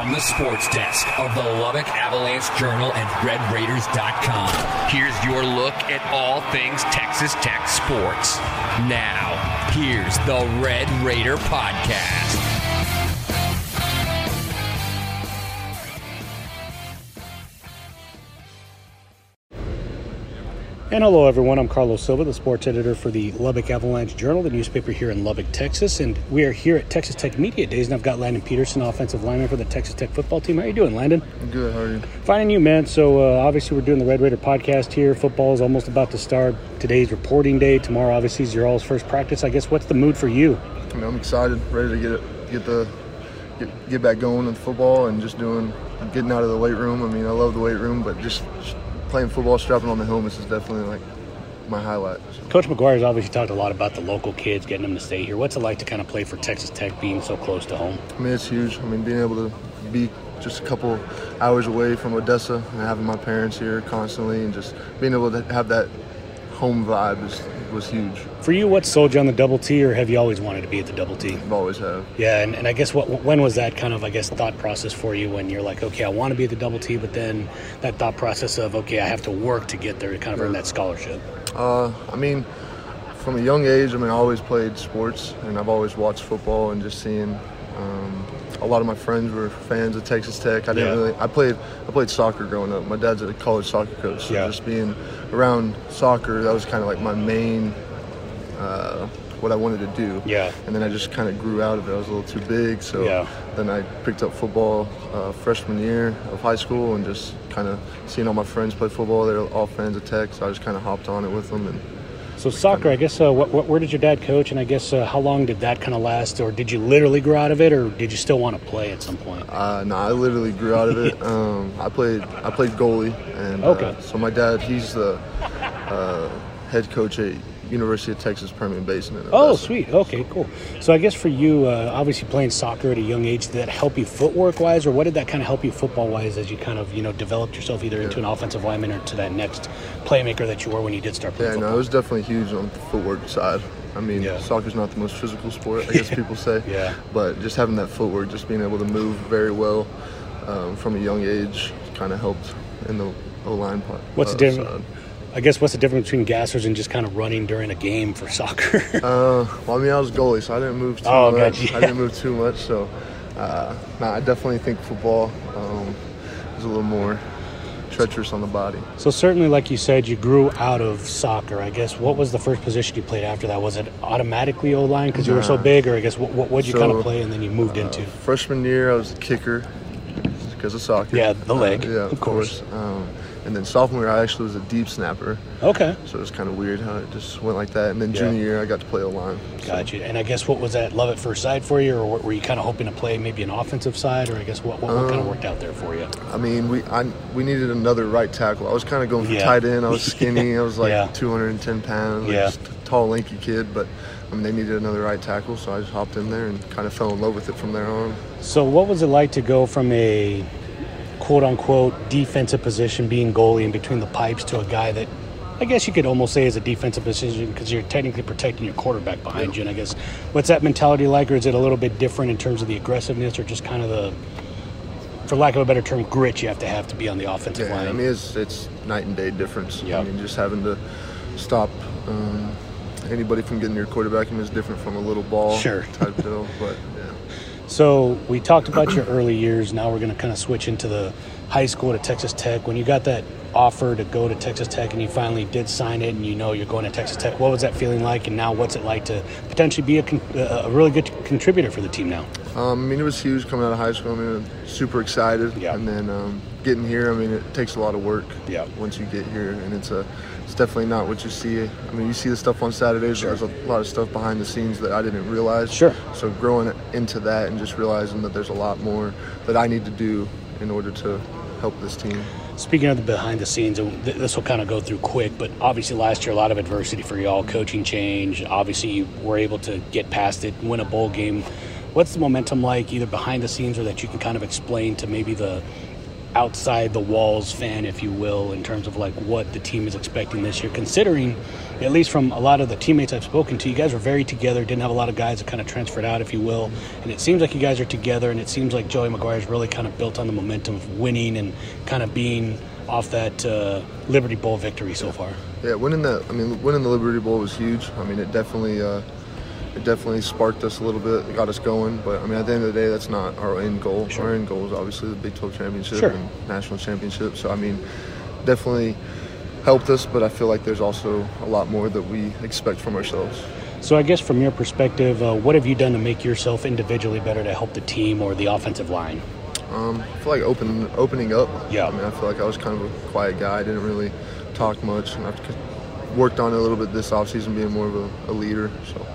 From the sports desk of the Lubbock Avalanche Journal and RedRaiders.com, here's your look at all things Texas Tech sports. Now, here's the Red Raider Podcast. And hello, everyone. I'm Carlos Silva, the sports editor for the Lubbock Avalanche Journal, the newspaper here in Lubbock, Texas. And we are here at Texas Tech Media Days, and I've got Landon Peterson, offensive lineman for the Texas Tech football team. How are you doing, Landon? Good. How are you? Finding you, man. So uh, obviously, we're doing the Red Raider podcast here. Football is almost about to start. Today's reporting day. Tomorrow, obviously, is your all's first practice. I guess what's the mood for you? I mean, I'm excited, ready to get it, get the get, get back going with football and just doing getting out of the weight room. I mean, I love the weight room, but just, just playing football, strapping on the helmets is definitely like my highlight. So. Coach McGuire's obviously talked a lot about the local kids, getting them to stay here. What's it like to kind of play for Texas Tech, being so close to home? I mean, it's huge. I mean, being able to be just a couple hours away from Odessa and having my parents here constantly, and just being able to have that home vibe is, was huge. For you, what sold you on the double T, or have you always wanted to be at the double T? I've always have. Yeah, and, and I guess what when was that kind of I guess thought process for you when you're like, okay, I want to be at the double T, but then that thought process of okay, I have to work to get there to kind of earn that scholarship. Uh, I mean, from a young age, I mean, I always played sports, and I've always watched football, and just seeing. Um, a lot of my friends were fans of Texas Tech. I didn't Yeah. really. I played. I played soccer growing up. My dad's a college soccer coach. So Yeah. just being around soccer, that was kind of like my main. Uh, what I wanted to do. Yeah. And then I just kind of grew out of it. I was a little too big, so Yeah. then I picked up football uh, freshman year of high school, and just kind of seeing all my friends play football. They're all fans of Tech, so I just kind of hopped on it with them. And So soccer, I guess. Uh, what, what, where did your dad coach, and I guess uh, how long did that kind of last, or did you literally grow out of it, or did you still want to play at some point? Uh, no, I literally grew out of it. Um, I played I played goalie, and Okay. uh, so my dad he's the uh, head coach at University of Texas Permian Basin. in Oh, sweet. Okay, cool. So I guess for you, uh, obviously playing soccer at a young age, did that help you footwork wise, or what did that kind of help you football wise as you kind of you know developed yourself either into an offensive lineman or to that next playmaker that you were when you did start playing Yeah, no, it was definitely huge on the footwork side. I mean, Yeah. soccer's not the most physical sport, I guess people say. Yeah. But just having that footwork, just being able to move very well um, from a young age, kind of helped in the O line part. What's uh, the difference? side. I guess what's the difference between gassers and just kind of running during a game for soccer? Uh, well, I mean, I was goalie, so I didn't move too Oh, much. gotcha. I didn't move too much, so uh, nah, I definitely think football um, is a little more treacherous on the body. so certainly, like you said, you grew out of soccer. I guess what was the first position you played after that? Was it automatically O line because you were so big, or I guess what what would you kind of play and then you moved into? Freshman year, I was a kicker because of soccer. Yeah, the leg, yeah, of course. Um, and then sophomore year, I actually was a deep snapper, Okay. so it was kind of weird how it just went like that. And then Yeah. junior year, I got to play O line. Gotcha. And I guess what was that love at first sight for you, or were you kind of hoping to play maybe an offensive side, or I guess what, what, what Um, kind of worked out there for you? I mean, we I, we needed another right tackle. I was kind of going for Yeah. tight end. I was skinny. I was like Yeah. 210 pounds. like Yeah. just a tall, lanky kid. But I mean, they needed another right tackle, so I just hopped in there and kind of fell in love with it from there on. So, what was it like to go from a quote unquote defensive position, being goalie in between the pipes, to a guy that I guess you could almost say is a defensive position because you're technically protecting your quarterback behind you? And I guess what's that mentality like, or is it a little bit different in terms of the aggressiveness, or just kind of the, for lack of a better term, grit you have to have to be on the offensive Yeah, line? I mean, it's it's night and day difference. Yeah. I mean, just having to stop um, anybody from getting your quarterback I mean, is different from a little ball Sure. type deal. But yeah. So we talked about your early years. Now we're going to kind of switch into the high school to Texas Tech. When you got that offer to go to Texas Tech and you finally did sign it, and you know you're going to Texas Tech, what was that feeling like? And now what's it like to potentially be a, a really good contributor for the team now? Um, I mean, it was huge coming out of high school. I mean, super excited. Yeah. And then um, getting here, I mean, it takes a lot of work. Yeah. Once you get here, and it's a, it's definitely not what you see. I mean, you see the stuff on Saturdays. Sure. There's a lot of stuff behind the scenes that I didn't realize. Sure. So growing into that and just realizing that there's a lot more that I need to do in order to help this team. Speaking of the behind the scenes, this will kind of go through quick, but obviously last year a lot of adversity for y'all, coaching change. Obviously you were able to get past it, win a bowl game. What's the momentum like, either behind the scenes or that you can kind of explain to maybe the outside the walls fan, if you will, in terms of like what the team is expecting this year, considering, at least from a lot of the teammates I've spoken to, you guys were very together, didn't have a lot of guys that kind of transferred out, if you will. And it seems like you guys are together, and it seems like Joey McGuire's really kind of built on the momentum of winning and kind of being off that uh, Liberty Bowl victory so far. Yeah, winning that. I mean, winning the Liberty Bowl was huge. I mean, it definitely, uh, it definitely sparked us a little bit, it got us going. But I mean, at the end of the day, that's not our end goal. Sure. Our end goal is obviously the Big 12 championship Sure. and national championship. So I mean, definitely helped us. But I feel like there's also a lot more that we expect from ourselves. So, I guess from your perspective, uh, what have you done to make yourself individually better to help the team or the offensive line? Um, I feel like open, opening up. Yeah. I mean, I feel like I was kind of a quiet guy. I didn't really talk much, and I've worked on it a little bit this offseason, being more of a, a leader. So.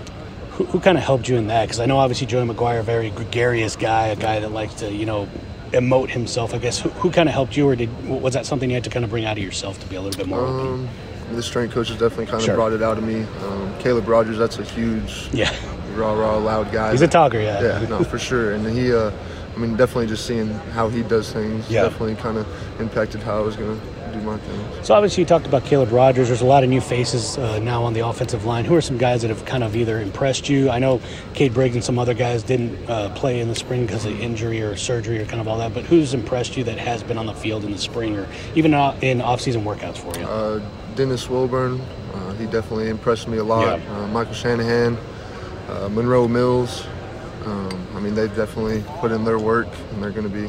Who, who kind of helped you in that? Because I know obviously Joey McGuire, a very gregarious guy, a guy that likes to, you know, emote himself. I guess who, who kind of helped you, or did was that something you had to kind of bring out of yourself to be a little bit more open? Um, the strength coaches definitely kind of Sure. brought it out of me. Um, Caleb Rogers, that's a huge, Yeah, raw, raw, loud guy. he's a talker. Yeah, Yeah, no, for sure. And he, uh, I mean, definitely just seeing how he does things Yeah. definitely kind of impacted how I was going to do my things. So obviously you talked about Caleb Rogers. There's a lot of new faces uh, now on the offensive line. Who are some guys that have kind of either impressed you? I know Cade Briggs and some other guys didn't uh, play in the spring because of injury or surgery or kind of all that. But who's impressed you that has been on the field in the spring or even in off-season workouts for you? Uh, Dennis Wilburn, uh, he definitely impressed me a lot. Yeah. Uh, Michael Shanahan, uh, Monroe Mills. Um, I mean, they've definitely put in their work, and they're going to be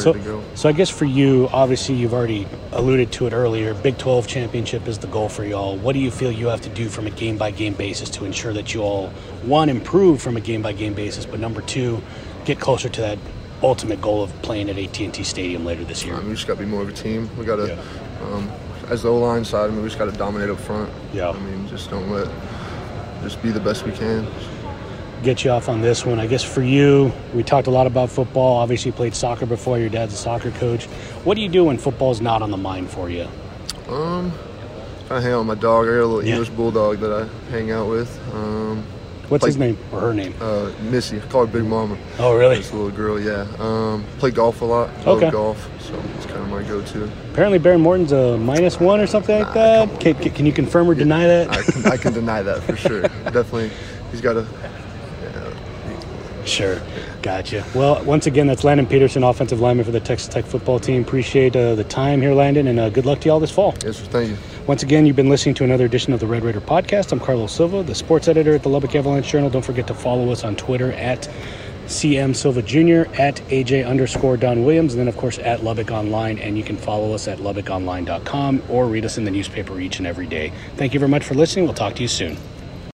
so, to go. so I guess for you, obviously you've already alluded to it earlier. Big 12 championship is the goal for y'all. What do you feel you have to do from a game by game basis to ensure that you all one improve from a game by game basis, but number two, get closer to that ultimate goal of playing at AT&T Stadium later this year? Mean, we just got to be more of a team. We got to, Yeah. um, as the O line side, I mean, we just got to dominate up front. Yeah. I mean, just don't let, just be the best we can. Get you off on this one. I guess for you, we talked a lot about football. Obviously, you played soccer before. Your dad's a soccer coach. What do you do when football's not on the mind for you? Um, I hang out with my dog. I got a little Yeah. English bulldog that I hang out with. Um, What's Like- his name or her name? uh, Missy, I call her Big Mama. Oh, really? This little girl, yeah. Um, play golf a lot. Love Okay. golf, so it's kind of my go-to. Apparently, Behren Morton's a minus one or something like that. Can, can you confirm or deny that? I can, I can deny that for sure. Definitely, he's got a. Sure. Gotcha. Well, once again, that's Landon Peterson, offensive lineman for the Texas Tech football team. Appreciate uh, the time here, Landon, and uh, good luck to you all this fall. Yes, sir, thank you. Once again, you've been listening to another edition of the Red Raider podcast. I'm Carlos Silva, the sports editor at the Lubbock Avalanche Journal. Don't forget to follow us on Twitter at CM Silva Jr., at AJ underscore Don Williams, and then, of course, at Lubbock Online. And you can follow us at lubbockonline.com or read us in the newspaper each and every day. Thank you very much for listening. We'll talk to you soon.